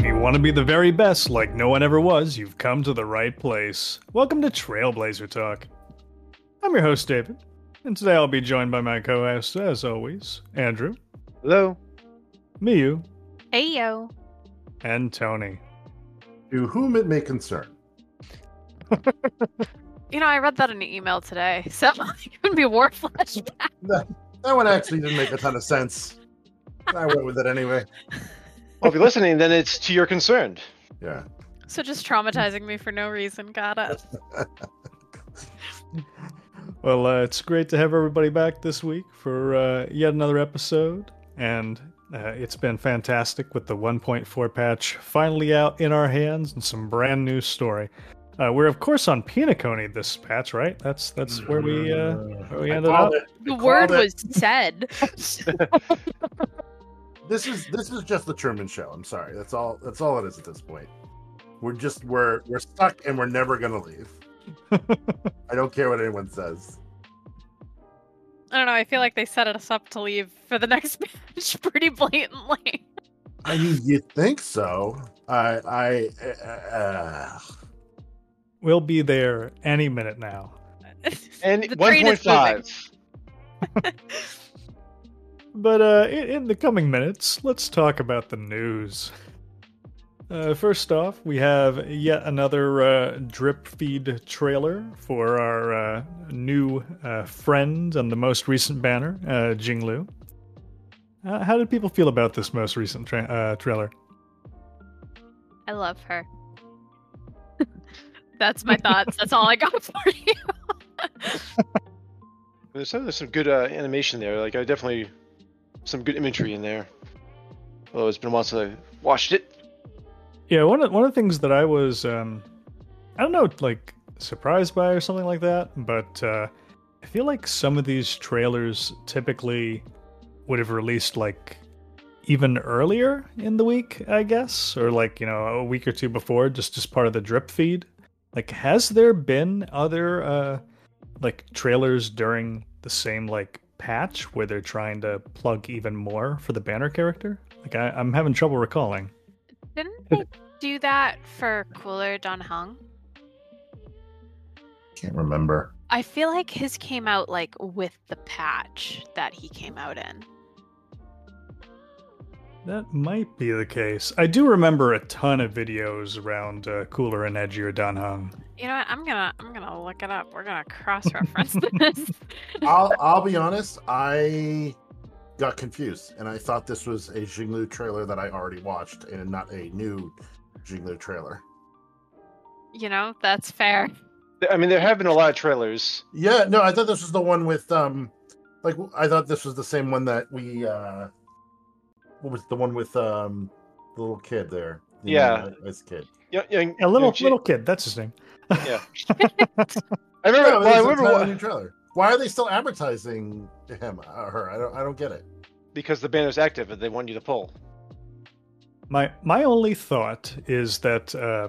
If you want to be the very best, like no one ever was, you've come to the right place. Welcome to Trailblazer Talk. I'm your host, David, and today I'll be joined by my co host, as always, Andrew, Hello. Miyu, Hey yo. and Tony. To whom it may concern. You know, I read that in an email today, so it would be war flashback. That, that one actually didn't make a ton of sense. I went with it anyway. Well, if you're listening, then it's to your concern. Yeah. So just traumatizing me for no reason. Got it. Well, uh, it's great to have everybody back this week for uh, yet another episode, and uh, it's been fantastic with the 1.4 patch finally out in our hands and some brand new story. Uh, we're of course on Penacony this patch, right? That's that's where we uh, where we ended up. it. The word it. was said. This is this is just the Truman Show. I'm sorry. That's all. That's all it is at this point. We're just we're we're stuck and we're never gonna leave. I don't care what anyone says. I don't know. I feel like they set us up to leave for the next match pretty blatantly. I mean, you think so? I I uh, We'll be there any minute now. And The train is 1.5. But uh, in, in the coming minutes, let's talk about the news. Uh, first off, we have yet another uh, drip feed trailer for our uh, new uh, friend and the most recent banner, uh, Jingliu. Uh, how did people feel about this most recent tra- uh, trailer? I love her. That's my thoughts. That's all I got for you. There's some, there's some good uh, animation there. Like, I definitely. Some good imagery in there. Although it's been a while since I watched it. Yeah, one of one of the things that I was, um, I don't know, like surprised by or something like that, but uh, I feel like some of these trailers typically would have released like even earlier in the week, I guess, or like you know a week or two before, just as part of the drip feed. Like, has there been other uh, like trailers during the same like patch where they're trying to plug even more for the banner character? Like, I, I'm having trouble recalling. Didn't they do that for Cooler Dan Heng? can't remember. I feel like his came out like with the patch that he came out in. That might be the case. I do remember a ton of videos around uh, Cooler and Edgier Dan Heng. You know what? I'm gonna I'm gonna look it up. We're gonna cross reference this. I'll I'll be honest. I got confused and I thought this was a Jingliu trailer that I already watched and not a new Jingliu trailer. you know, that's fair. I mean, there have been a lot of trailers. Yeah, no, I thought this was the one with um, like I thought this was the same one that we uh, what was the one with um, the little kid there? The Yeah. this kid. Yeah, yeah, A little you know, little kid, that's his name. Yeah. I remember. Yeah, well, I remember not a why- new trailer. Why are they still advertising him or her? I don't I don't get it. because the banner's active and they want you to pull. My my only thought is that uh,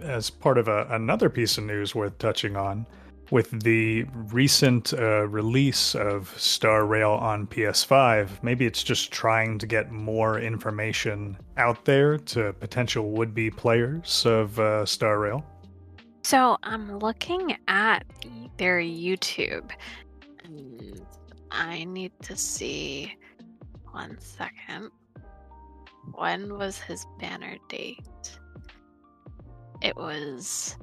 as part of a, another piece of news worth touching on, with the recent uh, release of Star Rail on PS5, maybe it's just trying to get more information out there to potential would-be players of uh, Star Rail. So I'm looking at their YouTube, and I need to see. One second. When was his banner date? It was.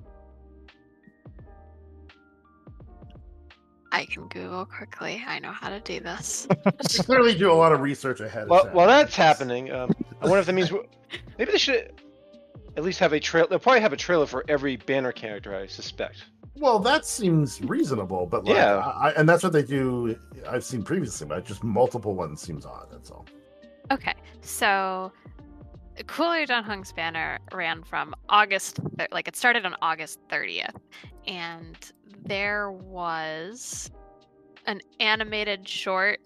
I can Google quickly. I know how to do this. They clearly do a lot of research ahead. of Well, time. while that's happening, um, I wonder if that means maybe they should at least have a trail. They'll probably have a trailer for every banner character, I suspect. Well, that seems reasonable, but like, Yeah. I, and that's what they do. I've seen previously, but just multiple ones seems odd. That's all. Okay, so Cooler Dan Heng's banner ran from August, thir- like it started on August 30th, and there was an animated short.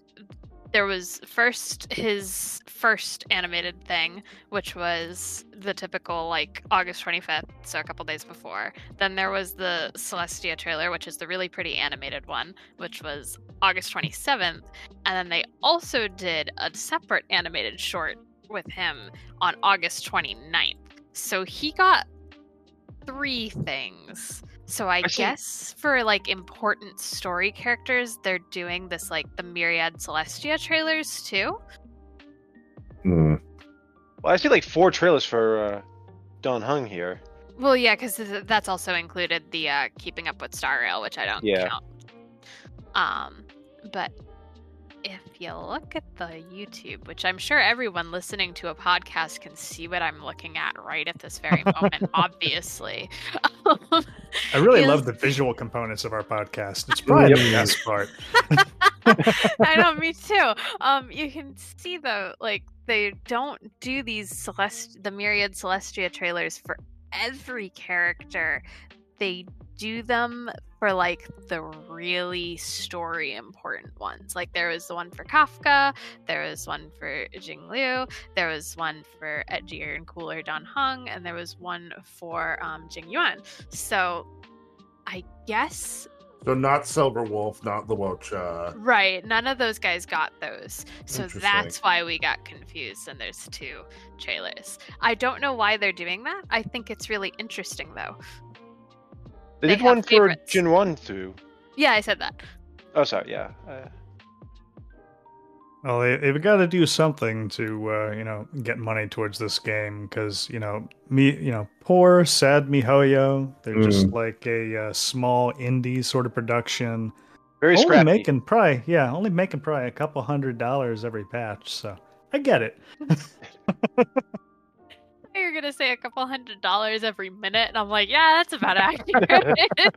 There was first his first animated thing, which was the typical like August 25th, so a couple days before. Then there was the Celestia trailer, which is the really pretty animated one, which was August 27th. And then they also did a separate animated short with him on August 29th. So he got three things. So I, I see. guess for like important story characters, they're doing this like the Myriad Celestia trailers too. Hmm. Well, I see like four trailers for uh, Dan Heng here. Well, yeah, because that's also included the uh, Keeping Up with Star Rail, which I don't Yeah. count. Um, but if you look at the YouTube, which I'm sure everyone listening to a podcast can see what I'm looking at right at this very moment, obviously. Um, I really Yes. love the visual components of our podcast. It's probably the Yep. best part. I know, me too. Um, you can see though, like they don't do these celest the myriad Celestia trailers for every character. They do them for like the really story important ones. Like there was the one for Kafka, there was one for Jingliu, there was one for edgier and cooler Dan Heng, and there was one for um, Jing Yuan. So I guess So not Silver Wolf, not the Luocha. Right. None of those guys got those. So that's why we got confused and there's two trailers. I don't know why they're doing that. I think it's really interesting though. They, They did have one for favorites. Jin One through. Yeah, I said that. Oh, sorry. Yeah. Uh, Well, they, they've got to do something to, uh, you know, get money towards this game because, you know, me, you know, poor, sad MiHoYo. They're just like a uh, small indie sort of production. very only scrappy. making probably, yeah, only making probably a couple hundred dollars every patch. So I get it. You're gonna say a couple hundred dollars every minute, and I'm like, yeah, that's about accurate.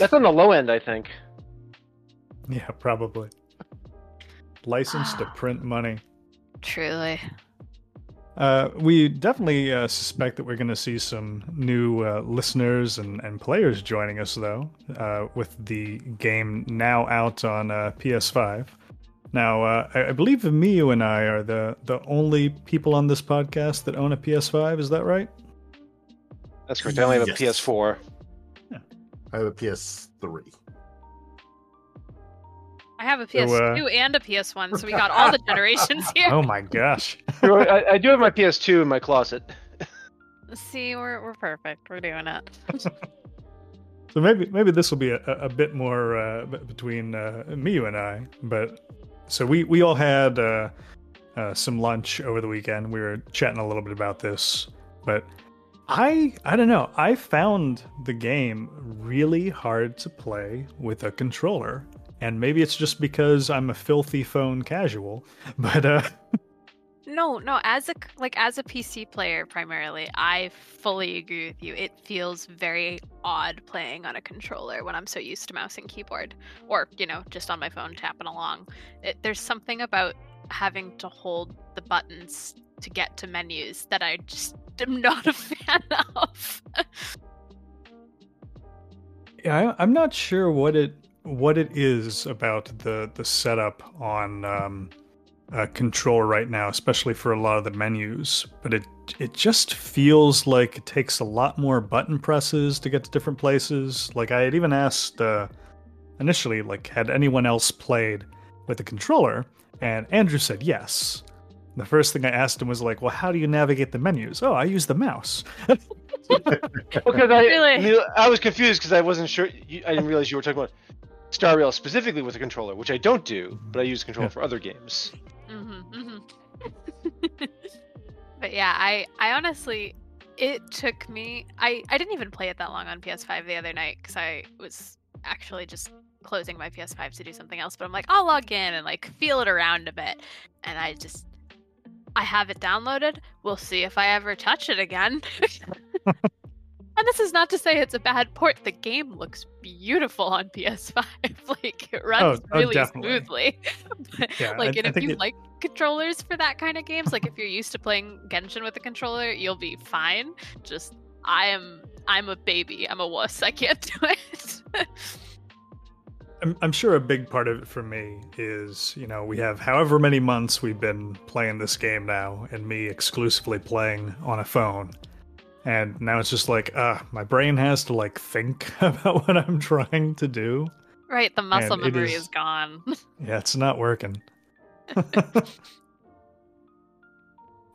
That's on the low end, I think. Yeah, probably. Licensed to print money. Truly. Uh, we definitely uh, suspect that we're going to see some new uh, listeners and, and players joining us, though, uh, with the game now out on uh, PS5. Now, uh, I, I believe Miyu and I are the, the only people on this podcast that own a PS5. Is that right? That's correct. I only have a Yes. PS4. I have a PS3. I have a So, uh, PS2 and a PS1, so we got all the generations here. Oh my gosh. I, I do have my PS2 in my closet. See, we're we're perfect. We're doing it. So maybe maybe this will be a, a a bit more uh, between uh, Miyu and I. But so we we all had uh, uh, some lunch over the weekend. We were chatting a little bit about this, but I I don't know. I found the game really hard to play with a controller, and maybe it's just because I'm a filthy phone casual. But uh, No, no, as a like as a PC player primarily, I fully agree with you. It feels very odd playing on a controller when I'm so used to mouse and keyboard or, you know, just on my phone tapping along. It, there's something about having to hold the buttons to get to menus that I just am not a fan of. Yeah, I, I'm not sure what it what it is about the the setup on um, uh, control right now, especially for a lot of the menus. But it it just feels like it takes a lot more button presses to get to different places. Like I had even asked uh, initially, like had anyone else played with the controller, and Andrew said yes. The first thing I asked him was like, "Well, how do you navigate the menus?" Oh, I use the mouse. Because I, Really? I, was confused because I wasn't sure. I didn't realize you were talking about Star Rail specifically with a controller, which I don't do, but I use the controller Yeah. for other games. Hmm hmm but yeah, I I honestly it took me I I didn't even play it that long on PS5 the other night cuz I was actually just closing my PS5 to do something else, but I'm like, I'll log in and like feel it around a bit. And I just I have it downloaded. We'll see if I ever touch it again. And this is not to say it's a bad port. The game looks beautiful on PS5. like it oh, runs oh, really definitely. smoothly. But, Yeah, like I- and I if you it- like controllers for that kind of games, like if you're used to playing Genshin with a controller, you'll be fine. Just I am I'm a baby. I'm a wuss. I can't do it. I'm, I'm sure a big part of it for me is, you know, we have however many months we've been playing this game now, and me exclusively playing on a phone. And now it's just like, uh, my brain has to like think about what I'm trying to do. right, the muscle memory is- is gone. Yeah, it's not working.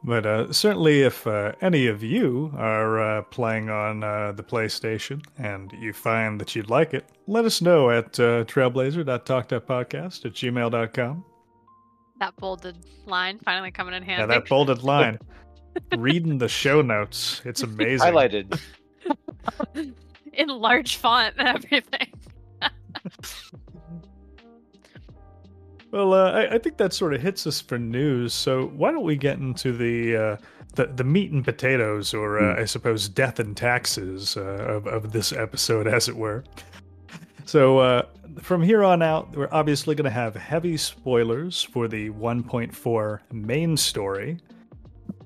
But uh, certainly, if uh, any of you are uh, playing on uh, the PlayStation and you find that you'd like it, let us know at uh, trailblazer.talk.podcast at gmail.com. That bolded line finally coming in handy. Yeah, that bolded line. Reading the show notes, it's amazing. Highlighted. in large font and everything. Well, uh, I, I think that sort of hits us for news. So why don't we get into the uh, the, the meat and potatoes, or uh, I suppose death and taxes uh, of of this episode, as it were. So uh, from here on out, we're obviously going to have heavy spoilers for the 1.4 main story.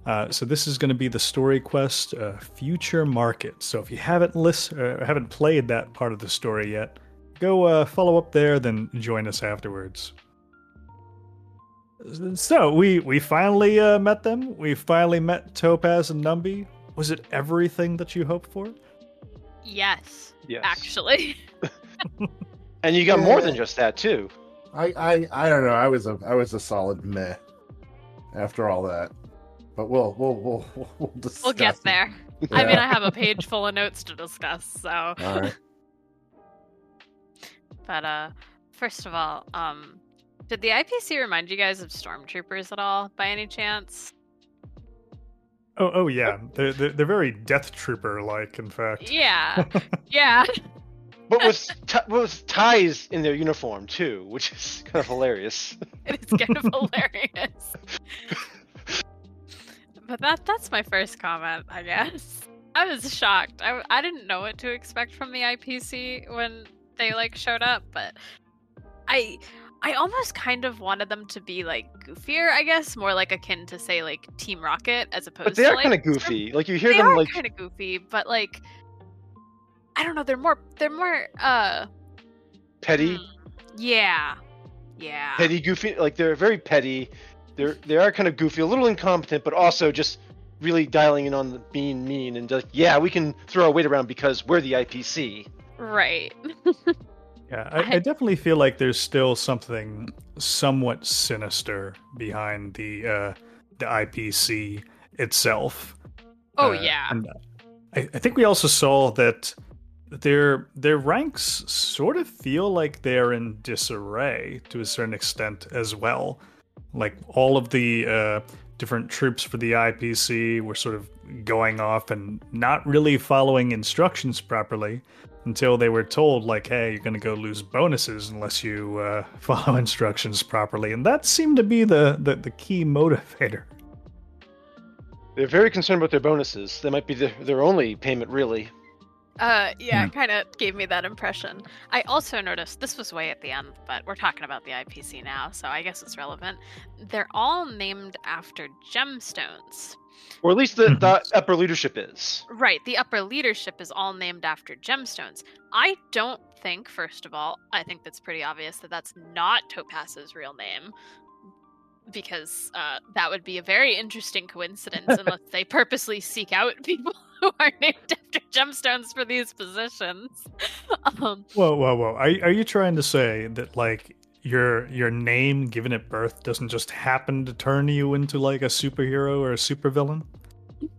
Uh, so this is going to be the story quest uh, future market. So if you haven't list- uh, haven't played that part of the story yet, go uh, follow up there, then join us afterwards. So we we finally uh, met them. We finally met Topaz and Numby. Was it everything that you hoped for? Yes, Yes. actually. And you got more than just that too. I, I I don't know. I was a I was a solid meh after all that. But we'll we'll we'll we'll, we'll discuss. We'll get it. there. I mean, I have a page full of notes to discuss, so. All right. But uh, first of all, um, did the IPC remind you guys of stormtroopers at all, by any chance? Oh oh yeah, they're they're, they're very Death Trooper like. In fact, Yeah, yeah. But with t- with ties in their uniform too, which is kind of hilarious. It is kind of hilarious. But that that's my first comment, I guess. I was shocked. I, I didn't know what to expect from the IPC when they like showed up, but I I almost kind of wanted them to be like goofier, I guess, more like akin to say like Team Rocket as opposed But they to are like kind of goofy. Like you hear they them are like kind of goofy, but like I don't know, they're more they're more uh petty, hmm, yeah. Yeah. petty goofy. Like they're very petty. They're they are kind of goofy, a little incompetent, but also just really dialing in on the being mean and like, yeah, we can throw our weight around because we're the IPC. Right. yeah, I, I- I definitely feel like there's still something somewhat sinister behind the uh, the IPC itself. Oh Uh, yeah. and I, I think we also saw that their their ranks sort of feel like they're in disarray to a certain extent as well. Like all of the uh, different troops for the IPC were sort of going off and not really following instructions properly until they were told, like, "Hey, you're going to go lose bonuses unless you uh, follow instructions properly," and that seemed to be the the, the key motivator. They're very concerned about their bonuses. they might be their, their only payment, really. Uh, yeah, Hmm. kind of gave me that impression. I also noticed this was way at the end, but we're talking about the IPC now, so I guess it's relevant. They're all named after gemstones. Or at least the, Mhm. the upper leadership is. Right, the upper leadership is all named after gemstones. I don't think, first of all, I think that's pretty obvious that that's not Topaz's real name. Because uh, that would be a very interesting coincidence unless they purposely seek out people who are named after gemstones for these positions. um, Whoa, whoa, whoa! Are are you trying to say that like your your name given at birth doesn't just happen to turn you into like a superhero or a supervillain?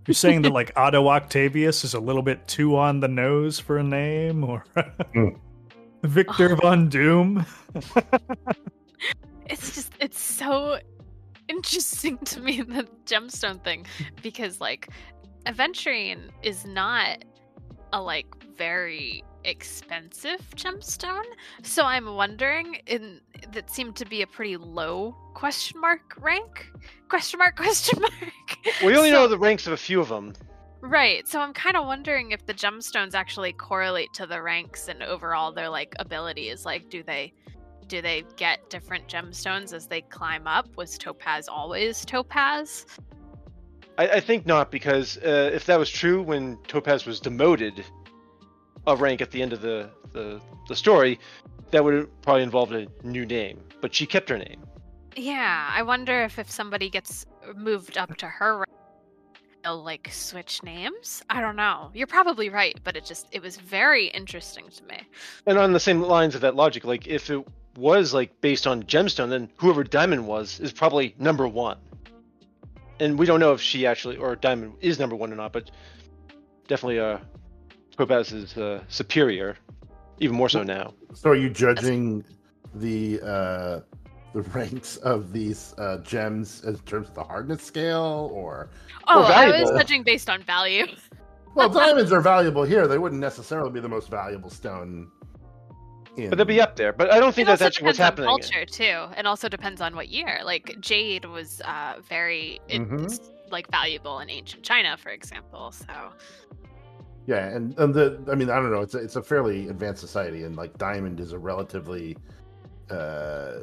You're saying that like Otto Octavius is a little bit too on the nose for a name, or Hmm. Victor Von Doom? it's just it's so interesting to me the gemstone thing because like aventurine is not a like very expensive gemstone so i'm wondering in that seemed to be a pretty low question mark rank question mark question mark We only So- know the ranks of a few of them. Right. So I'm kind of wondering if the gemstones actually correlate to the ranks and overall their like abilities. Like, do they do they get different gemstones as they climb up? Was Topaz always Topaz? I, I think not, because uh, if that was true when Topaz was demoted a rank at the end of the, the, the story, that would have probably involved a new name. But she kept her name. Yeah. I wonder if if somebody gets moved up to her rank, they'll like switch names. I don't know. You're probably right, but it just it was very interesting to me. And on the same lines of that logic, like if it was like based on gemstone, then whoever Diamond was is probably number one. and we don't know if she actually or Diamond is number one or not, but definitely uh, Topaz is uh, superior, even more so now. So are you judging the uh the ranks of these uh gems in terms of the hardness scale or Oh, I was judging based on value. well diamonds are valuable here. They wouldn't necessarily be the most valuable stone in But they'll be up there. But I don't think it that's also actually what's depends on happening. culture too. It also depends on what year. Like jade was uh, very Mhm. like valuable in ancient China, for example. So Yeah, and, and the I mean I don't know, it's a, it's a fairly advanced society and like diamond is a relatively uh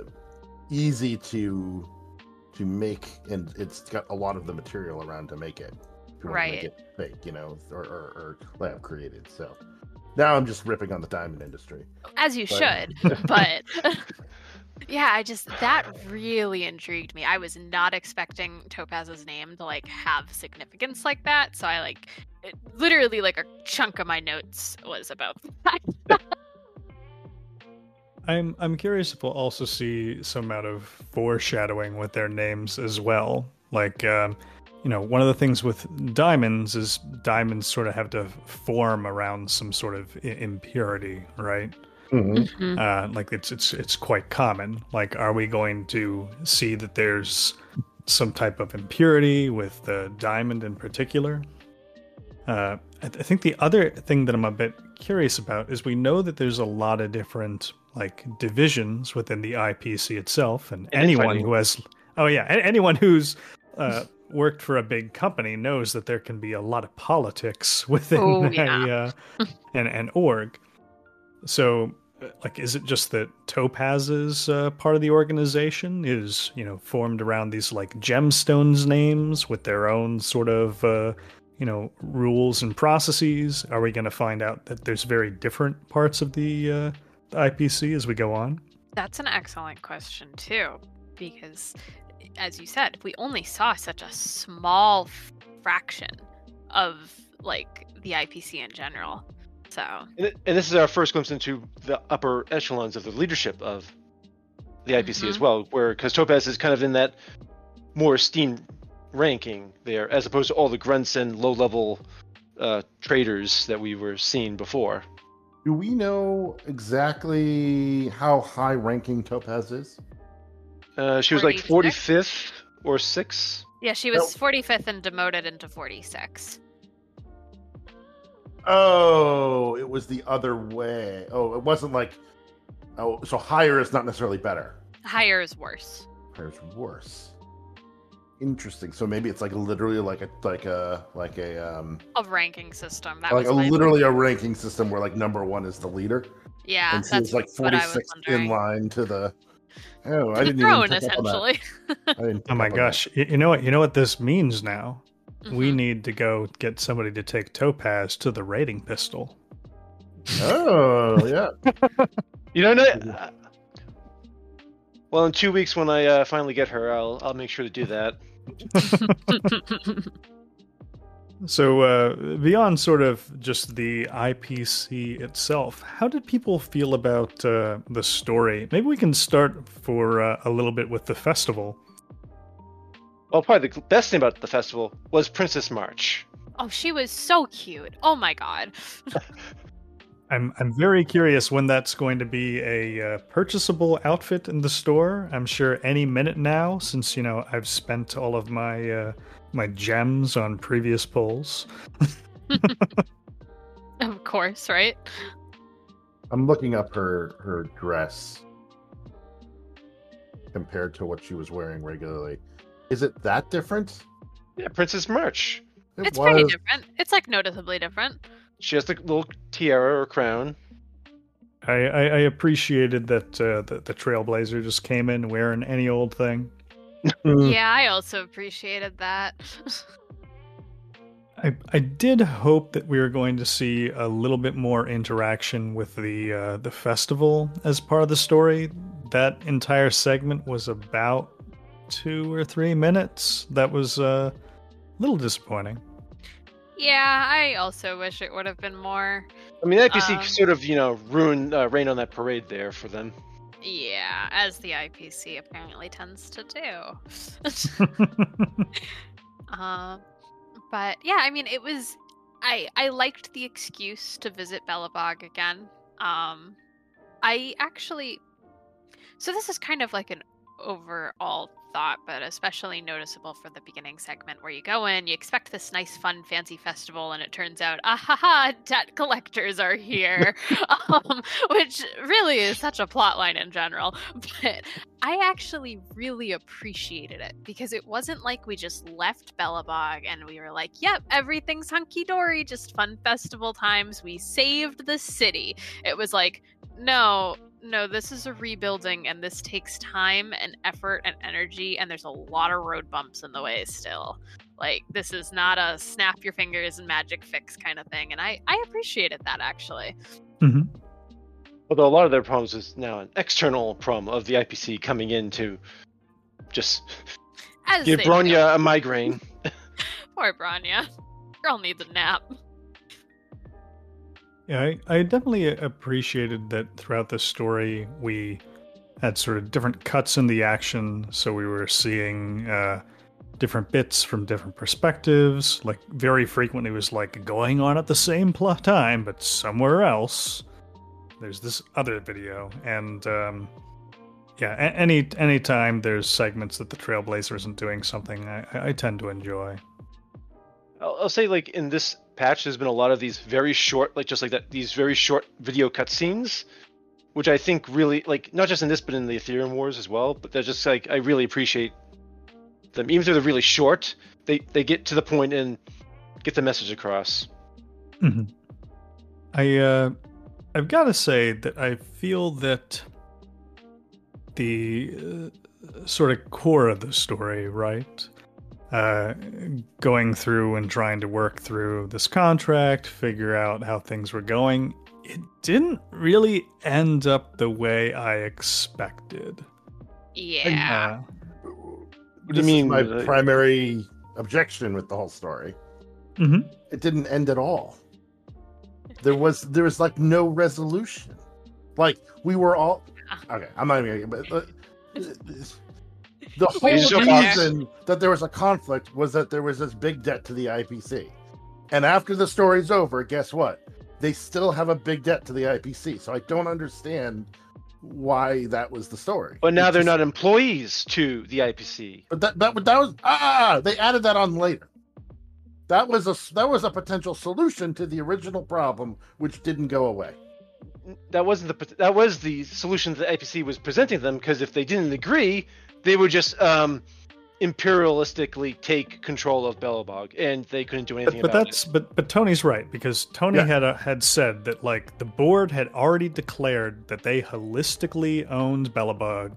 easy to to make and it's got a lot of the material around to make it. If you want to make Right. it fake, you know, or, or, or lab created. So now I'm just ripping on the diamond industry. as you But- should, but yeah, I just that really intrigued me. I was not expecting Topaz's name to like have significance like that. So I like it, literally like a chunk of my notes was about that. I'm I'm curious if we'll also see some amount of foreshadowing with their names as well. Like, um, you know, one of the things with diamonds is diamonds sort of have to form around some sort of I- impurity, right? Mm-hmm. Uh, like it's it's it's quite common. Like, are we going to see that there's some type of impurity with the diamond in particular? Uh, I, th- I think the other thing that I'm a bit curious about is we know that there's a lot of different like divisions within the IPC itself, and, And anyone who has oh yeah, a- anyone who's uh, worked for a big company knows that there can be a lot of politics within Oh, a, yeah. uh, an an org. So, uh, like, is it just that Topaz is uh, part of the organization? Is you know formed around these like gemstones names with their own sort of uh, you know rules and processes? Are we going to find out that there's very different parts of the uh, IPC as we go on? That's an excellent question too, because as you said, we only saw such a small fraction of like the IPC in general. So And, this is our first glimpse into the upper echelons of the leadership of the IPC as Mhm. well, where because Topaz is kind of in that more esteemed ranking there, as opposed to all the grunts and low-level uh, traders that we were seeing before. Do we know exactly how high ranking Topaz is? Uh, she was like 45th or 6th. yeah, she was 45th and demoted into 46. Oh, it was the other way. Oh, it wasn't like oh, so higher is not necessarily better. Higher is worse. Higher is worse. Interesting. So maybe it's like literally like a like a like a um A ranking system. That like was a my- literally a ranking system where like number one is the leader, Yeah, and she that's was like what I was in line to the. Oh, I didn't throne, even pick up on that. essentially. I didn't Oh my gosh! Y- You know what? You know what this means now. We Mhm. need to go get somebody to take Topaz to the raiding pistol. Oh yeah. You don't know. Uh, well, in two weeks when I uh, finally get her, I'll I'll make sure to do that. So, uh, beyond sort of just the IPC itself, how did people feel about uh, the story? Maybe we can start for uh, a little bit with the festival. Well, probably the best thing about the festival was Princess March. oh, she was so cute. Oh my god. I'm I'm very curious when that's going to be a uh, purchasable outfit in the store. I'm sure any minute now, since you know I've spent all of my uh, my gems on previous polls. Of course, right? I'm looking up her her dress compared to what she was wearing regularly. Is it that different? Yeah, Princess March. It it's pretty different. It's like noticeably different. She has the little tiara or crown. I, I, I appreciated that uh, the, the Trailblazer just came in wearing any old thing. Mm. Yeah, I also appreciated that. I, I did hope that we were going to see a little bit more interaction with the uh, the festival as part of the story. That entire segment was about two or three minutes. That was uh, a little disappointing. yeah, I also wish it would have been more. I mean, IPC Um, sort of, you know, ruined, uh, rained on that parade there for them. Yeah, as the IPC apparently tends to do. Um, but yeah, I mean, it was. I I liked the excuse to visit Belobog again. Um, I actually. So this is kind of like an overall thought, but especially noticeable for the beginning segment where you go in, you expect this nice, fun, fancy festival, and it turns out, ah ha ha, debt collectors are here, um, which really is such a plot line in general. But I actually really appreciated it because it wasn't like we just left Belobog and we were like, yep, everything's hunky dory, just fun festival times. We saved the city. It was like, no, no, this is a rebuilding and this takes time and effort and energy, and there's a lot of road bumps in the way still. Like, this is not a snap your fingers and magic fix kind of thing. And I, I appreciated that actually. hmm Although a lot of their problems is now an external problem of the IPC coming in to just As give they do. Bronya a migraine. Poor Bronya. Girl needs a nap. Yeah, I, I definitely appreciated that throughout the story we had sort of different cuts in the action, so we were seeing uh, different bits from different perspectives. Like very frequently, was like going on at the same plot time, but somewhere else. There's this other video, and um, yeah, any any time there's segments that the Trailblazer isn't doing something, I, I- I tend to enjoy. I'll, I'll say like in this patch, there's been a lot of these very short, like just like that, these very short video cutscenes, which I think really like not just in this but in the Aetherium Wars as well. But they're just like I really appreciate them, even though they're really short. They they get to the point and get the message across. hmm I uh, I've got to say that I feel that the uh, sort of core of the story, right? Uh, going through and trying to work through this contract, figure out how things were going. It didn't really end up the way I expected. Yeah. Uh, What do you mean? my uh, primary objection with the whole story. mhm. It didn't end at all. There was there was like no resolution. Like we were all okay. I'm not even gonna. But, uh, the whole reason that there was a conflict was that there was this big debt to the IPC, and after the story's over, guess what? They still have a big debt to the IPC. So I don't understand why that was the story. But now It they're just- not employees to the IPC. But that that that was ah they added that on later. That was a that was a potential solution to the original problem, which didn't go away. That wasn't the that was the solution that the IPC was presenting them because if they didn't agree, they would just um, imperialistically take control of Belobog, and they couldn't do anything But, but about that's but but Tony's right because Tony Yeah. had uh had said that like the board had already declared that they holistically owned Belobog,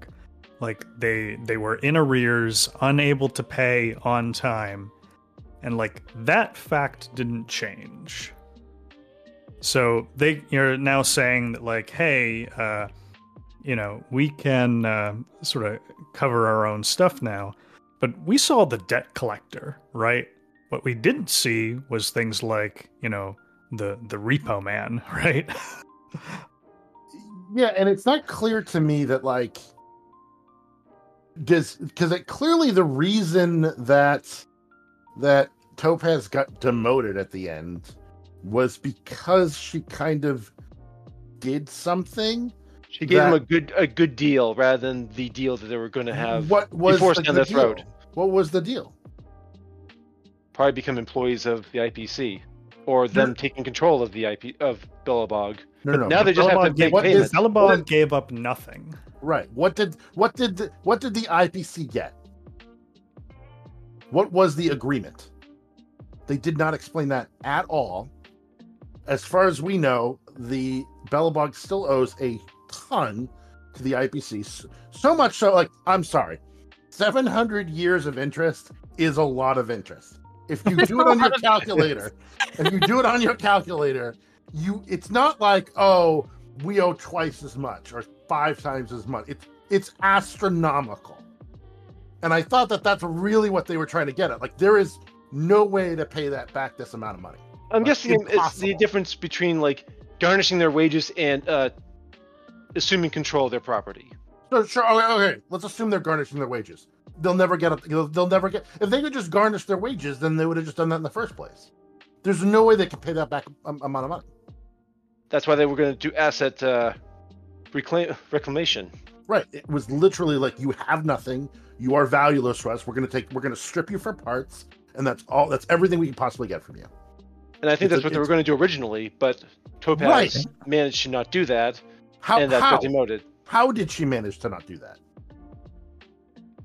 like they they were in arrears, unable to pay on time, and like that fact didn't change. So they you're now saying that like, hey, uh, you know, we can uh, sort of cover our own stuff now. But we saw the debt collector, right? What we didn't see was things like, you know, the the repo man, right? Yeah, and it's not clear to me that like does because it clearly the reason that that Topaz got demoted at the end was because she kind of did something. She gave them that- a good a good deal rather than the deal that they were going to have what was forced the down their deal? throat. What was the deal? Probably become employees of the IPC, or them No. taking control of the IP of Belobog. No, But no. now they just have to Belobog make what payments. is- Belobog what- gave up nothing. Right. What did what did what did the IPC get? What was the agreement? They did not explain that at all. As far as we know, the Belobog still owes a ton to the IPC. So much so, like, I'm sorry, 700 years of interest is a lot of interest. If you do it on your calculator, if you do it on your calculator, you it's not like, oh, we owe twice as much or five times as much. It's it's astronomical. And I thought that that's really what they were trying to get at. Like there is no way to pay that back this amount of money. I'm Like, guessing it's the difference between like garnishing their wages and uh, assuming control of their property. So sure, okay, okay, let's assume they're garnishing their wages. they'll never get. A, they'll, they'll never get. If they could just garnish their wages, then they would have just done that in the first place. There's no way they could pay that back um, amount of money. That's why they were going to do asset uh, reclaim reclamation. Right. It was literally like you have nothing. You are valueless to us. We're gonna take. We're gonna strip you for parts, and that's all. That's everything we can possibly get from you. And I think It's that's a- what they were going to do originally, but Topaz Right. managed to not do that, How and that how got demoted. how did she manage to not do that?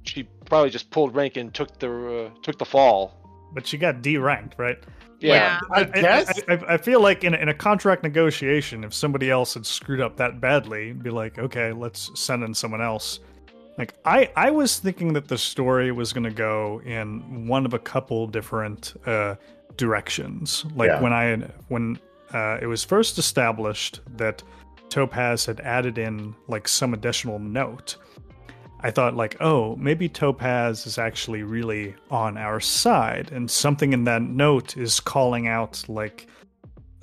She probably just pulled rank and took the uh, took the fall. But she got D ranked, right? Yeah. I I- guess. I, I, I feel like in a, in a contract negotiation, if somebody else had screwed up that badly, be like, okay, let's send in someone else. Like I, I was thinking that the story was going to go in one of a couple different uh, directions. Like Yeah. when I when uh, it was first established that Topaz had added in like some additional note. I thought like, oh, maybe Topaz is actually really on our side, and something in that note is calling out like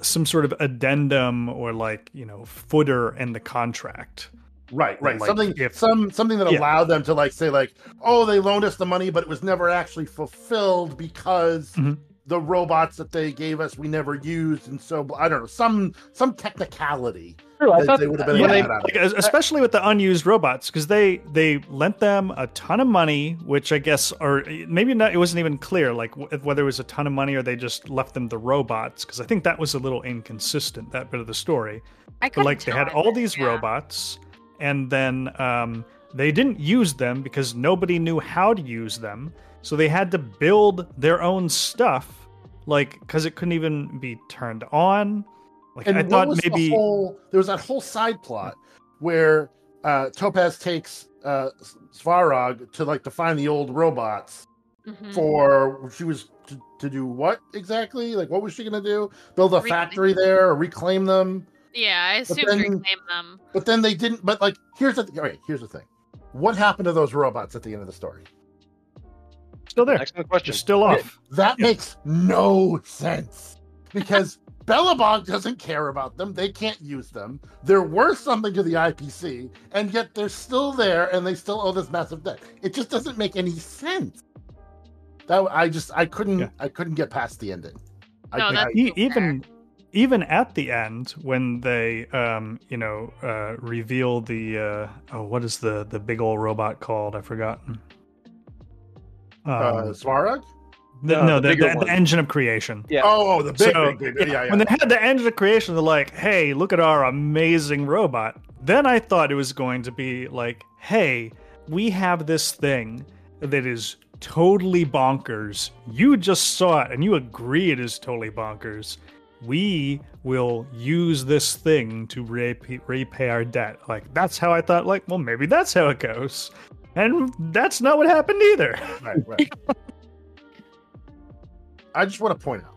some sort of addendum or like you know footer in the contract. Right, right. Like, something, if- some, something that Yeah. allowed them to like say like, oh, they loaned us the money, but it was never actually fulfilled because Mhm. the robots that they gave us we never used, and so I don't know, some some technicality True, I thought they would have been when able to they- get out of Like, especially with the unused robots, because they they lent them a ton of money, which I guess, or maybe not. It wasn't even clear, like wh- whether it was a ton of money or they just left them the robots. Because I think that was a little inconsistent that bit of the story. I But couldn't like they had all this, these yeah. robots, and then um, they didn't use them because nobody knew how to use them. So they had to build their own stuff, like because it couldn't even be turned on. Like And I what thought was maybe the whole, there was that whole side plot where uh, Topaz takes uh, Svarog to like to find the old robots Mhm. for she was to, to do what exactly? Like what was she gonna do? Build a Reclaim. factory there or reclaim them? Yeah, I assume reclaim them. But then they didn't. But like, here's the th- okay. Here's the thing. What happened to those robots at the end of the story? still there. Excellent question. Just still off. That Yeah. makes no sense because Belobog doesn't care about them. They can't use them. They're worth something to the IPC, and yet they're still there, and they still owe this massive debt. It just doesn't make any sense. That I just I couldn't Yeah. I couldn't get past the ending. No, could- that's- I- E- even even at the end when they um you know uh reveal the uh oh what is the the big old robot called i've forgotten um, uh, Svarog? The, no, no the the, the, the engine of creation. Yeah. Oh, oh, the big, so big, big, yeah, yeah. when they had the engine of creation they're like hey look at our amazing robot. Then i thought it was going to be like hey we have this thing that is totally bonkers. You just saw it and you agree it is totally bonkers. We will use this thing to repay, repay our debt. Like that's how i thought like well maybe that's how it goes. And that's not what happened either. Right, right. I just want to point out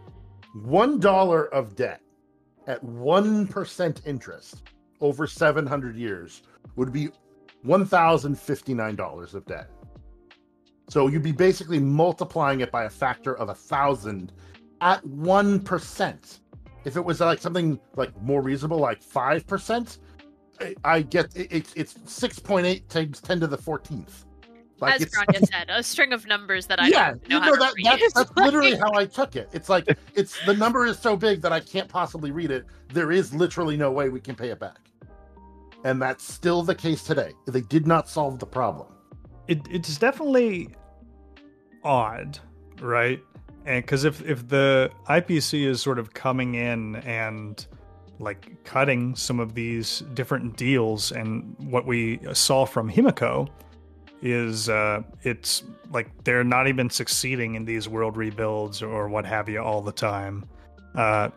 one dollar of debt at one percent interest over seven hundred years would be one thousand fifty nine dollars of debt. So you'd be basically multiplying it by a factor of a thousand at one percent. If it was like something like more reasonable, like five percent, I, get it, it's it's six point eight times ten to the fourteenth. As it's- Grania said, a string of numbers that I yeah, don't know you how know to that, read. that's, that's literally how I took it. It's like it's the number is so big that I can't possibly read it. There is literally no way we can pay it back, and that's still the case today. They did not solve the problem. it, it's definitely odd, right? And because if if the IPC is sort of coming in and like cutting some of these different deals, and what we saw from Himiko is uh, it's like they're not even succeeding in these world rebuilds or what have you all the time. Uh,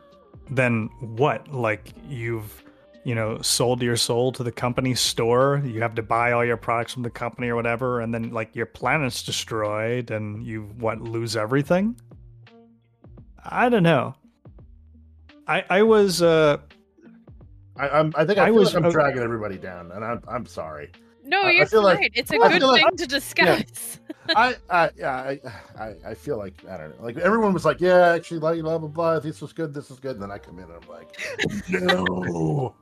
then what? Like you've you know sold your soul to the company store you have to buy all your products from the company or whatever and then like your planet's destroyed and you what lose everything i don't know i i was uh I, I'm, I think I, I was- like I'm dragging everybody down, and I'm, I'm sorry. No, I- I you're feel fine. like- it's a I good feel like- thing to discuss. I, I, yeah, I, I, I feel like I don't know. Like everyone was like, "Yeah, actually, like blah blah blah. This was good. This was good." And then I come in and I'm like, "No."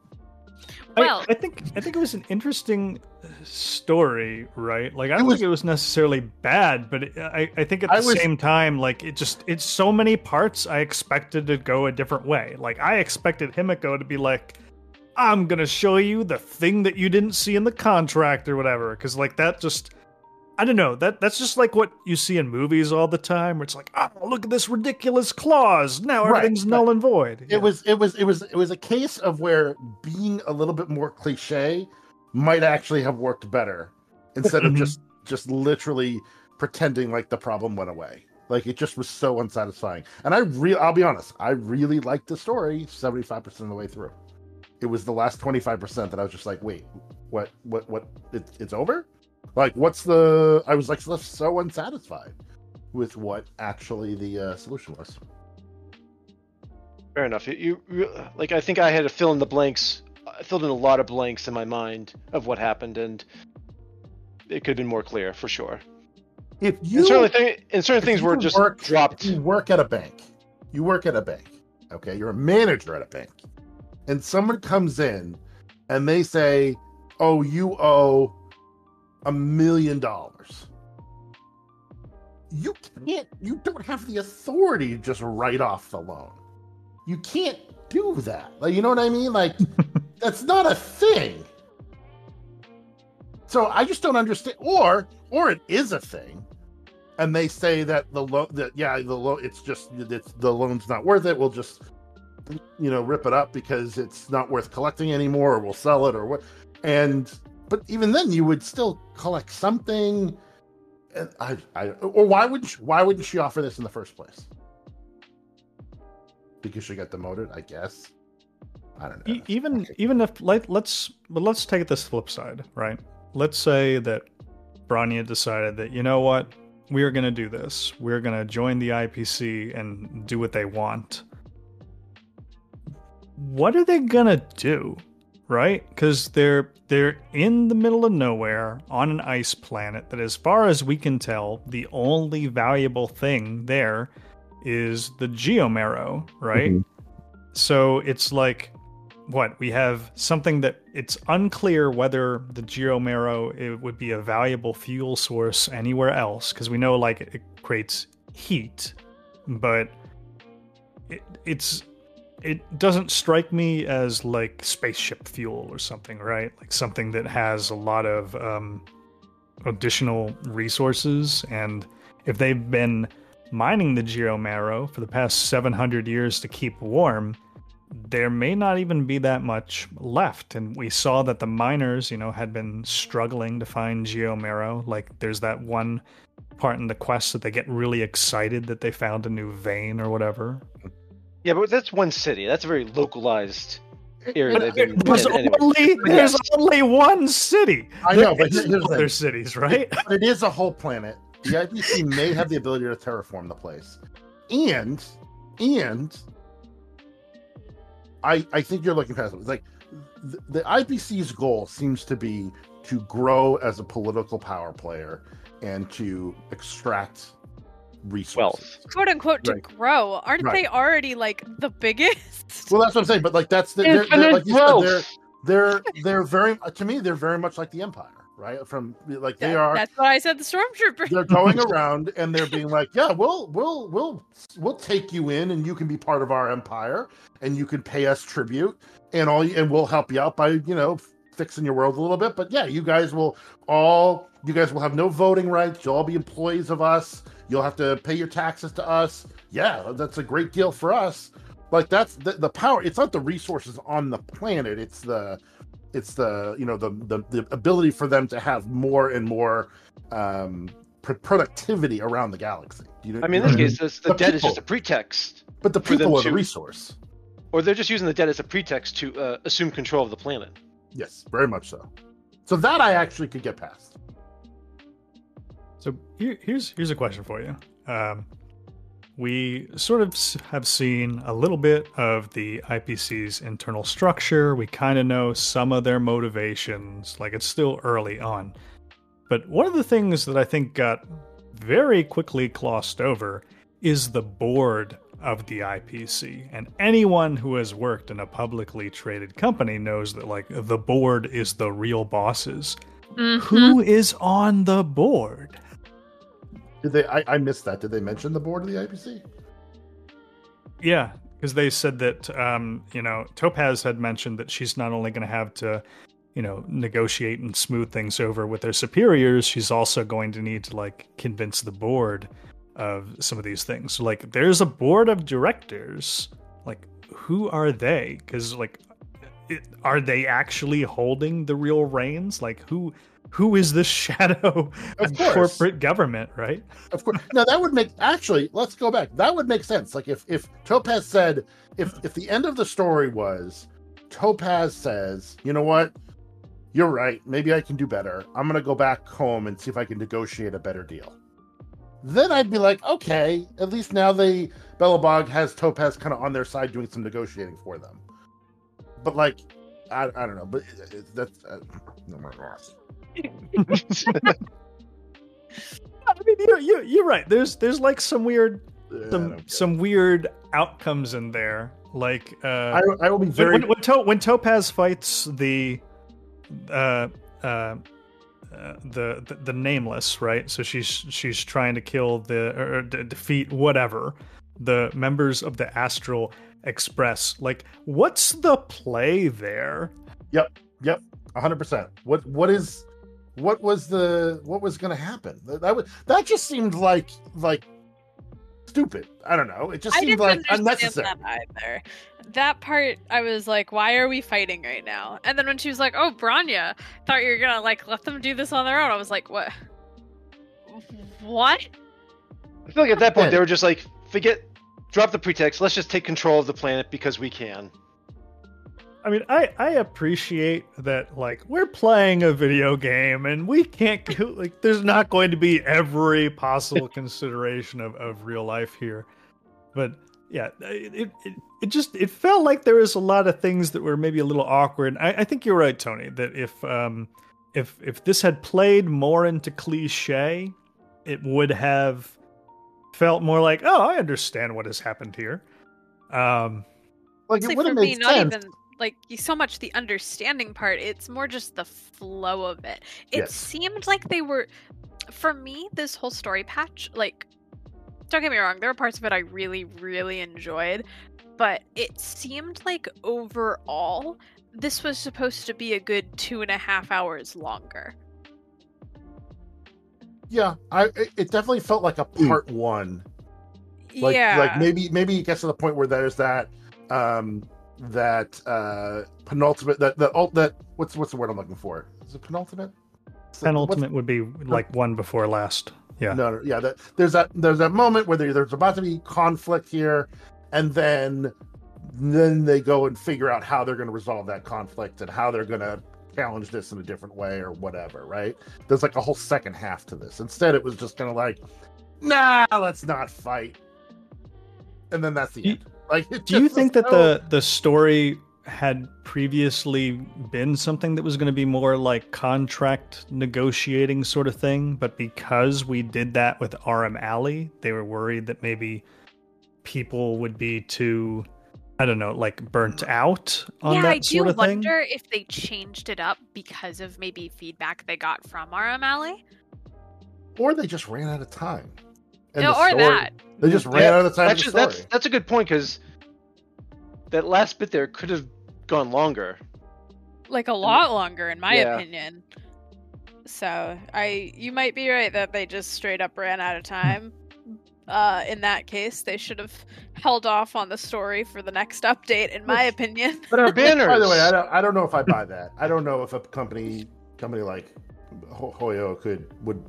Well- I, I think I think it was an interesting uh, story, right? Like I don't was- think it was necessarily bad, but it, I I think at the was- same time, like it just it's so many parts. I expected to go a different way. Like I expected Himiko to be like, "I'm gonna show you the thing that you didn't see in the contract or whatever," because like that just. I don't know. That that's just like what you see in movies all the time, where it's like, "Oh, look at this ridiculous clause! Now everything's right. null and void." It was it was it was it was a case of where being a little bit more cliche might actually have worked better instead of Mhm. just just literally pretending like the problem went away. Like it just was so unsatisfying. And I really I'll be honest, I really liked the story 75% of the way through. It was the last 25% that I was just like, wait, what what what it, it's over? Like what's the I was like so so unsatisfied with what actually the uh, solution was. Fair enough. You, you like I think I had to fill in the blanks. I filled in a lot of blanks in my mind of what happened, and it could have been more clear for sure. If And you certainly, th- and certain things were just work- dropped. you work at a bank. You work at a bank. Okay, you're a manager at a bank, and someone comes in and they say, "Oh, you owe a million dollars." You can't. You don't have the authority to just write off the loan. You can't do that. Like, you know what I mean? Like, that's not a thing. So I just don't understand. Or, or it is a thing, and they say that the loan that yeah the loan it's just it's the loan's not worth it we'll just you know rip it up because it's not worth collecting anymore or we'll sell it or what and but even then you would still collect something and I, I or why would she, why wouldn't she offer this in the first place because she got demoted I guess I don't know E- even even if like let's but let's take this flip side, right? Let's say that Bronya decided that you know what we are going to do this. We're going to join the IPC and do what they want. What are they to do? Right? Cuz they're they're in the middle of nowhere on an ice planet that as far as we can tell, the only valuable thing there is the geomarrow, right? Mhm. So it's like what we have something that it's unclear whether the geomarrow it would be a valuable fuel source anywhere else because we know like it creates heat, but it, it's it doesn't strike me as like spaceship fuel or something, right? Like something that has a lot of um, additional resources, and if they've been mining the geomarrow for the past 700 years to keep warm there may not even be that much left. And we saw that the miners, you know, had been struggling to find Geomarrow. Like there's that one part in the quest that they get really excited that they found a new vein or whatever. Yeah, but that's one city. That's a very localized area. But been There's in anyway. only there's only one city. I know, but There's other thing. cities, right? but it is a whole planet. The IPC may have the ability to terraform the place, and and I I think you're looking past it. It's like the, the IPC's goal seems to be to grow as a political power player and to extract resources. Wealth. quote unquote to Right. grow. Aren't Right. they already like the biggest? Well, that's what I'm saying. But like that's the, they're, they're, like you said, they're they're they're very to me they're very much like the Empire, right? From like they are That's what I said. The stormtrooper. they're going around and they're being like, "Yeah, we'll we'll we'll we'll take you in, and you can be part of our empire, and you can pay us tribute, and all, and we'll help you out by you know fixing your world a little bit. But yeah, you guys will all you guys will have no voting rights. You'll all be employees of us. You'll have to pay your taxes to us. Yeah, that's a great deal for us. Like that's the, the power. It's not the resources on the planet. It's the it's the you know the the, the ability for them to have more and more um pr- productivity around the galaxy you know I mean, in this case, this, the, The debt is just a pretext, but the people are the to- resource or they're just using the debt as a pretext to uh, assume control of the planet. yes very much so so that i actually could get past So here, here's here's a question for you. Um, we sort of have seen a little bit of the IPC's internal structure. We kind of know some of their motivations. Like it's still early on, but one of the things that I think got very quickly glossed over is the board of the IPC. And anyone who has worked in a publicly traded company knows that like the board is the real bosses. Mhm. Who is on the board? Did they? I, I missed that. Did they mention the board of the IPC? Yeah, because they said that um, you know Topaz had mentioned that she's not only going to have to, you know, negotiate and smooth things over with their superiors, she's also going to need to like convince the board of some of these things. So, like, there's a board of directors. Like, who are they? Because like, it, are they actually holding the real reins? Like, who? Who is the shadow Of corporate government, right? Of course. No, that would make actually. Let's go back. That would make sense. Like if if Topaz said if if the end of the story was Topaz says, you know what, you're right. Maybe I can do better. I'm gonna go back home and see if I can negotiate a better deal. Then I'd be like, okay, at least now they Belobog has Topaz kind of on their side doing some negotiating for them. But like, I, I don't know. But it- that's uh, no my gosh. I mean, you you you're right. There's there's like some weird Yeah, some some weird outcomes in there. Like uh, I, I will be very when, when, to- when Topaz fights the uh, uh, the, the the nameless, right? So she's she's trying to kill the or, de- defeat whatever the members of the Astral Express. Like, what's the play there? Yep, yep, hundred percent. What what is what was the what was going to happen? That, that was that just seemed like like stupid. I don't know. It just I seemed like unnecessary. that either. That part, I was like, "Why are we fighting right now?" And then when she was like, "Oh, Bronya, thought you were gonna like let them do this on their own," I was like, "What? What?" I feel like at that point they were just like, forget, drop the pretext. Let's just take control of the planet because we can. I mean, I I appreciate that like we're playing a video game and we can't go, like there's not going to be every possible consideration of, of real life here. But yeah, it, it it just it felt like there was a lot of things that were maybe a little awkward. I, I think you're right, Tony, that if um if if this had played more into cliche, it would have felt more like, oh, I understand what has happened here. Um Like It's it like would for have me, made not sense. even like so much the understanding part. It's more just the flow of it. It Yes. seemed like they were, for me, this whole story patch. Like, don't get me wrong, there are parts of it I really, really enjoyed, but it seemed like overall this was supposed to be a good two and a half hours longer. Yeah, I it it definitely felt like a part one. Like yeah, like maybe maybe it gets to the point where there's that um that uh penultimate that that ult that what's what's the word I'm looking for? Is it penultimate? Penultimate would be like one before last. Yeah. No, no, yeah. That, there's that. There's that moment where there, there's about to be conflict here, and then then they go and figure out how they're going to resolve that conflict and how they're going to challenge this in a different way or whatever. Right? There's like a whole second half to this. Instead, it was just kind of like, nah, let's not fight, and then that's the Do- end. Like, it Do you think that the the story had previously been something that was going to be more like contract negotiating sort of thing, but because we did that with RM Alley, they were worried that maybe people would be too I don't know, like burnt out on yeah, that I do sort of thing. wonder if they changed it up because of maybe feedback they got from RM Alley. or they just ran out of time? And No, the or story- that. They just ran Yeah, out of time. Actually, of the that's story. that's a good point because that last bit there could have gone longer. like a lot longer in my Yeah. opinion so i you might be right that they just straight up ran out of time uh in that case they should have held off on the story for the next update in my opinion But our banners. By the way, I don't, I don't know if I buy that. I don't know if a company company like Ho- Hoyo could would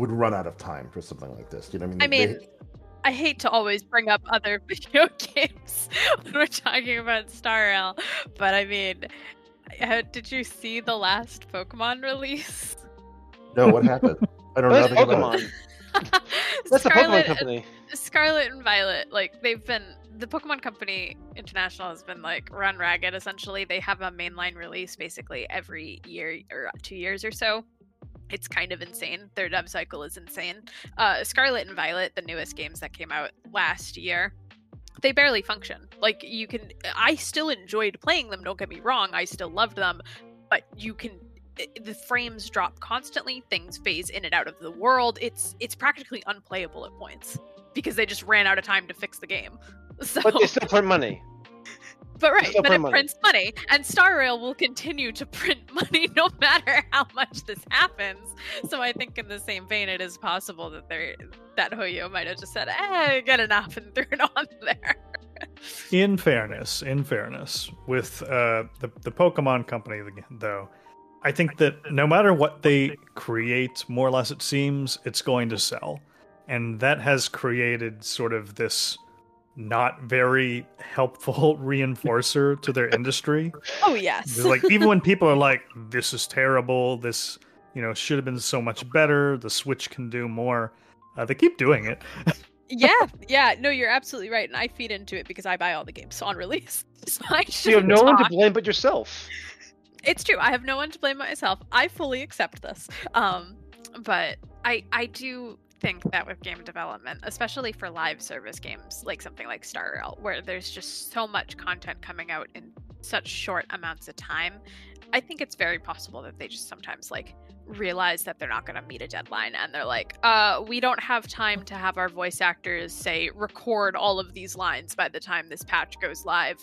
would run out of time for something like this. You know what I mean? i They- mean i hate to always bring up other video games when we're talking about star rail but i mean uh, did you see the last pokemon release no, what happened? I don't know That's about it. Pokemon. That's the Pokemon company. Scarlet and Violet, like they've been the Pokemon Company International has been like run ragged. Essentially, they have a mainline release basically every year or two years or so, It's kind of insane. Their dev cycle is insane. Uh, Scarlet and Violet, the newest games that came out last year, they barely function. Like you can, I still enjoyed playing them. Don't get me wrong. I still loved them, but you can. The frames drop constantly. Things phase in and out of the world. It's it's practically unplayable at points because they just ran out of time to fix the game. So, But they still print money. But right, but it money. prints money, and Star Rail will continue to print money no matter how much this happens. So I think, in the same vein, it is possible that they that Hoyo might have just said, "Eh, get enough," and threw it on there. In fairness, in fairness, with uh, the the Pokemon Company though, I think that no matter what they create, more or less it seems it's going to sell, and that has created sort of this not very helpful reinforcer to their industry. Oh yes, It's like even when people are like, "This is terrible," this you know should have been so much better. The Switch can do more. Uh, they keep doing it. yeah, yeah. No, you're absolutely right, and I feed into it because I buy all the games on release. So I you have shouldn't no one to blame but yourself. It's true. I have no one to blame myself. I fully accept this. Um, but I I do think that with game development, especially for live service games like something like Star Rail, where there's just so much content coming out in such short amounts of time, I think it's very possible that they just sometimes like realize that they're not going to meet a deadline and they're like uh we don't have time to have our voice actors say record all of these lines by the time this patch goes live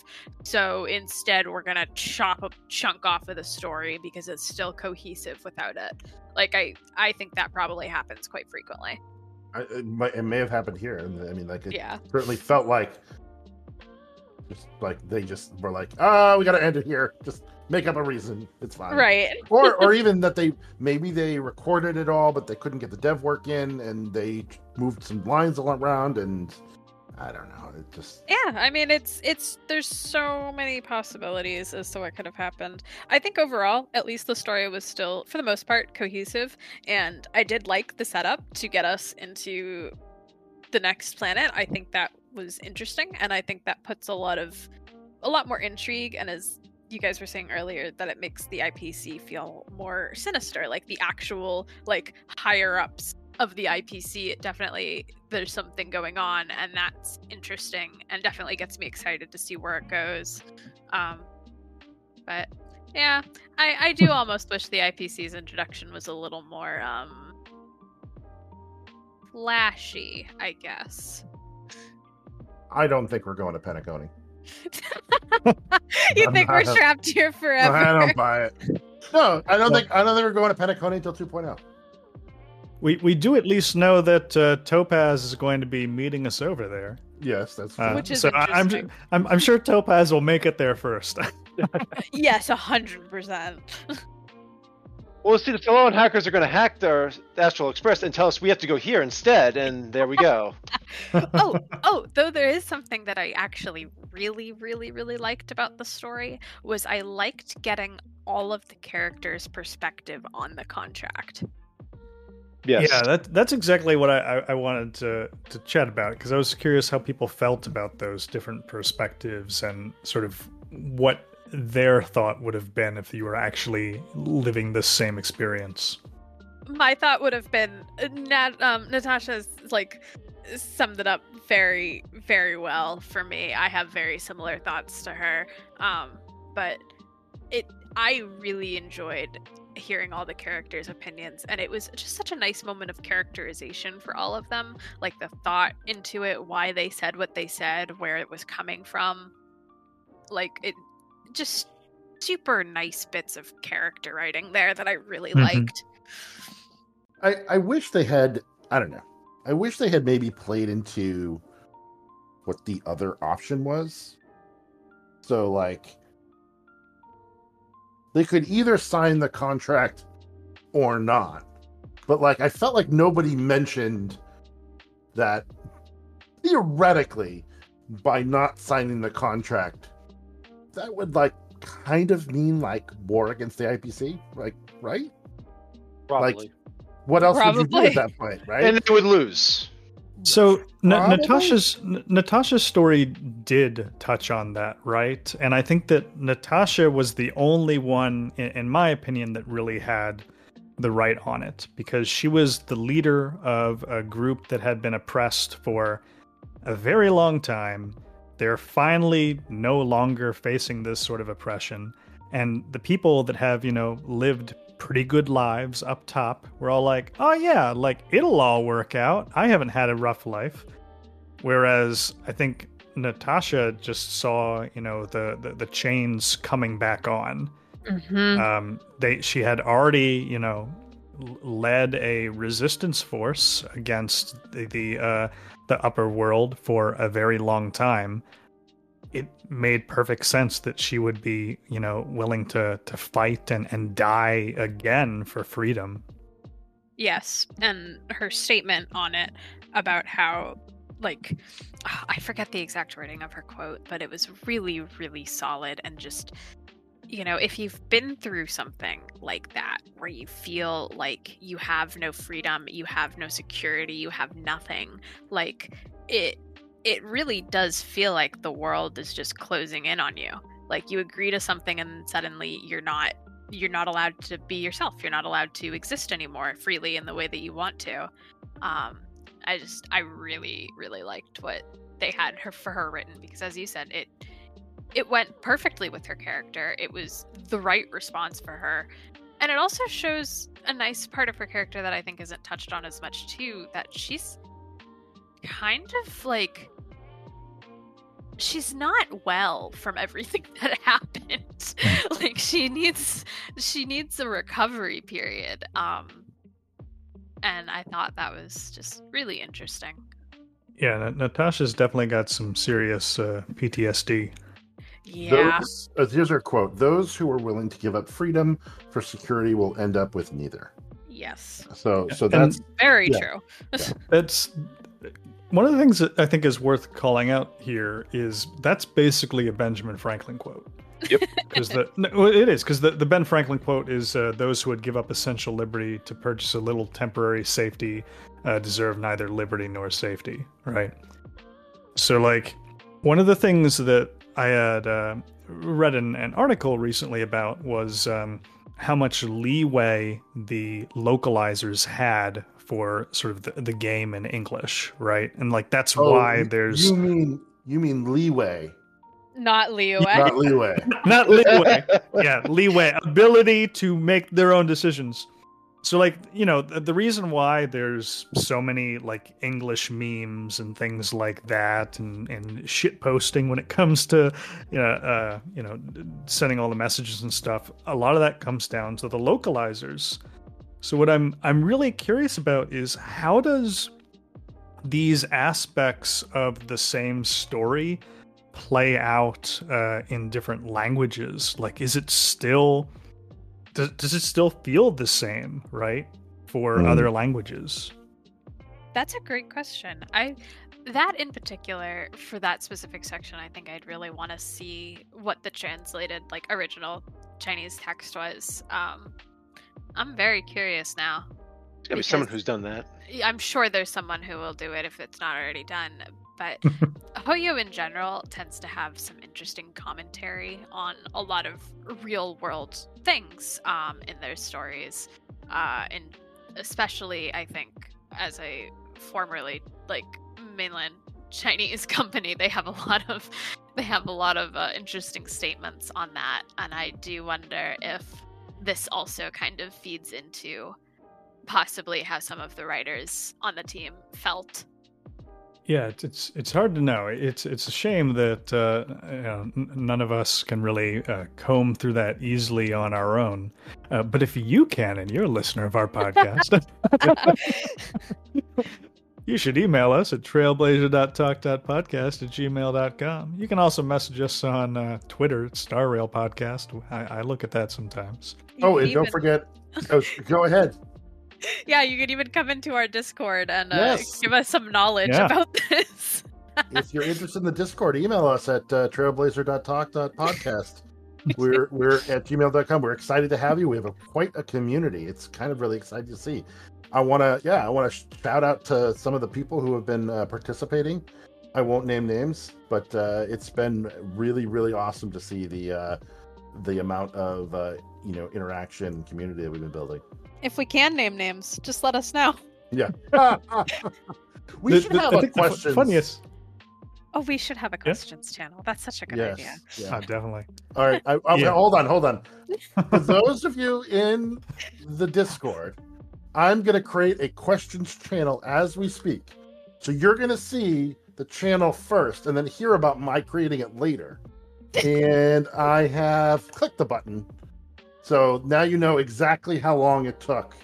so instead, we're gonna chop a chunk off of the story because it's still cohesive without it. Like I, I think that probably happens quite frequently. I, it, might, it may have happened here. and I mean, like it Yeah. certainly felt like just like they just were like, ah, we got to end it here. Just make up a reason. It's fine. Right. or or even that they maybe they recorded it all, but they couldn't get the dev work in, and they moved some lines around, and I don't know. It just Yeah. I mean, it's it's there's so many possibilities as to what could have happened. I think overall, at least the story was still, for the most part, cohesive, and I did like the setup to get us into the next planet. I think that was interesting, and I think that puts a lot of a lot more intrigue and as you guys were saying earlier that it makes the IPC feel more sinister like the actual like higher ups of the IPC it definitely there's something going on and that's interesting and definitely gets me excited to see where it goes um but yeah I I do almost wish the IPC's introduction was a little more um flashy I guess I don't think we're going to Penacony. you I'm think we're not- trapped here forever I don't buy it. No, I don't think I don't think we're going to Penacony until 2.0. We we do at least know that uh, Topaz is going to be meeting us over there. Yes, that's Uh, true. Which is so I- I'm. I'm I'm sure Topaz will make it there first. yes a hundred percent Well, see, the Fallout hackers are going to hack their Astral Express and tell us we have to go here instead, and there we go. oh, oh, though there is something that I actually really, really, really liked about the story was I liked getting all of the characters' perspective on the contract. Yes. Yeah, that that's exactly what I, I, I wanted to to chat about because I was curious how people felt about those different perspectives and sort of what their thought would have been if you were actually living the same experience. My thought would have been Nat, um, Natasha's like summed it up very, very well for me. I have very similar thoughts to her, um, but it I really enjoyed hearing all the characters' opinions, and it was just such a nice moment of characterization for all of them. Like the thought into it, why they said what they said, where it was coming from. Like it, just super nice bits of character writing there that I really Mhm. liked. I, I wish they had I don't know. I wish they had maybe played into what the other option was. So like they could either sign the contract or not. But like I felt like nobody mentioned that theoretically by not signing the contract that would like kind of mean like war against the IPC, like right? Probably. What else would you do at that point, right? and they would lose. So Na- Probably. Natasha's N- Natasha's story did touch on that, right? And I think that Natasha was the only one, in, in my opinion, that really had the right on it because she was the leader of a group that had been oppressed for a very long time. They're finally no longer facing this sort of oppression. And the people that have, you know, lived pretty good lives up top were all like, oh, yeah, like it'll all work out. I haven't had a rough life. Whereas I think Natasha just saw, you know, the, the, the chains coming back on. Mm-hmm. Um, they she had already, you know, led a resistance force against the the, uh, the upper world for a very long time. It made perfect sense that she would be, you know, willing to to fight and and die again for freedom. Yes, and her statement on it about how, like, I forget the exact wording of her quote, but it was really, really solid and just, you know, if you've been through something like that where you feel like you have no freedom, you have no security, you have nothing, like, it it really does feel like the world is just closing in on you. Like you agree to something and suddenly you're not you're not allowed to be yourself. You're not allowed to exist anymore freely in the way that you want to. Um, I just, I really, really liked what they had her for her written because, as you said, it it went perfectly with her character. It was the right response for her, and it also shows a nice part of her character that I think isn't touched on as much too. That she's kind of like she's not well from everything that happened like she needs she needs a recovery period um and i thought that was just really interesting Yeah, Natasha's definitely got some serious uh, PTSD. Yeah Those, uh, here's her quote: "Those who are willing to give up freedom for security will end up with neither." yes So, so And- that's very Yeah. true That's one of the things that I think is worth calling out here is that's basically a Benjamin Franklin quote. Yep. Because the no, it is because the, the Ben Franklin quote is uh, those who would give up essential liberty to purchase a little temporary safety uh, deserve neither liberty nor safety, right? So like one of the things that I had uh, read an, an article recently about was um, how much leeway the localizers had for sort of the, the game in English, right? And like that's Oh, why you- there's You mean you mean leeway, not leo not leeway. not leeway, yeah, leeway, ability to make their own decisions. So like you know the, the reason why there's so many like English memes and things like that and and shit posting when it comes to you know uh, you know sending all the messages and stuff. A lot of that comes down to the localizers. So what I'm I'm really curious about is how does these aspects of the same story play out uh, in different languages? Like, is it still does, does it still feel the same, right, for Mm. other languages? That's a great question. I that in particular for that specific section, I think I'd really want to see what the translated like original Chinese text was. Um, I'm very curious now. There's gotta be someone who's done that. I'm sure there's someone who will do it if it's not already done. But Hoyo in general tends to have some interesting commentary on a lot of real world things um, in their stories. Uh, and especially, I think, as a formerly like mainland Chinese company, they have a lot of they have a lot of uh, interesting statements on that. And I do wonder if this also kind of feeds into possibly how some of the writers on the team felt. Yeah, it's it's, it's hard to know. It's it's a shame that uh, you know, none of us can really uh, comb through that easily on our own. Uh, but if you can, and you're a listener of our podcast, you should email us at trailblazer.talk.podcast at gmail.com. You can also message us on uh, Twitter at Star Rail Podcast. I, I look at that sometimes. Oh, and don't forget. Oh, go ahead. Yeah, you could even come into our Discord and uh, Yes. give us some knowledge Yeah. about this. if you're interested in the Discord, email us at uh, trailblazer.talk.podcast. We're we're at gmail.com. We're excited to have you. We have a, quite a community. It's kind of really exciting to see. I want to, yeah, I want to shout out to some of the people who have been uh, participating. I won't name names, but uh, it's been really, really awesome to see the uh, the amount of uh, you know interaction and community that we've been building. If we can name names, just let us know. Yeah. we The- should the- have I a think the fu- questions. funniest. Oh, we should have a questions channel. That's such a good Yes. idea. Yeah. Ah, definitely. All right. I, okay, Yeah. hold on, hold on. For those of you in the Discord, I'm going to create a questions channel as we speak. So you're going to see the channel first and then hear about my creating it later. And I have clicked the button. So now you know exactly how long it took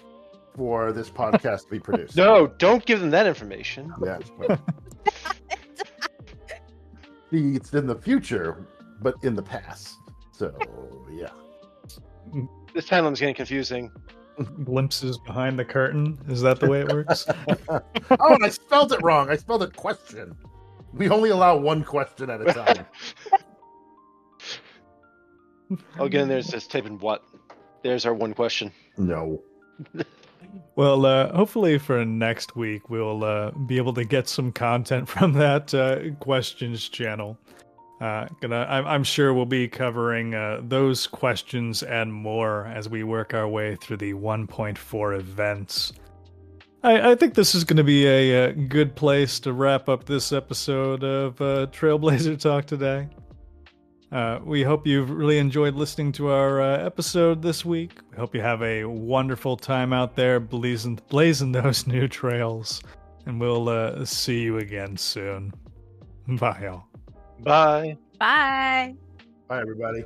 for this podcast to be produced. No, don't give them that information. Yeah. See, it's in the future, but in the past. So, yeah. This timeline is getting confusing. Glimpses behind the curtain. Is that the way it works? oh, and I spelled it wrong. I spelled it question. We only allow one question at a time. Oh, again, there's just type in what. There's our one question. no. Well, uh, hopefully for next week we'll uh, be able to get some content from that uh, questions channel. Uh, gonna, I'm, I'm sure we'll be covering uh, those questions and more as we work our way through the 1.4 events. I, I think this is going to be a, uh good place to wrap up this episode of uh, Trailblazer Talk today. Uh, we hope you've really enjoyed listening to our uh, episode this week. We hope you have a wonderful time out there blazing, blazing those new trails. And we'll uh, see you again soon. Bye, y'all. Bye. Bye. Bye, everybody.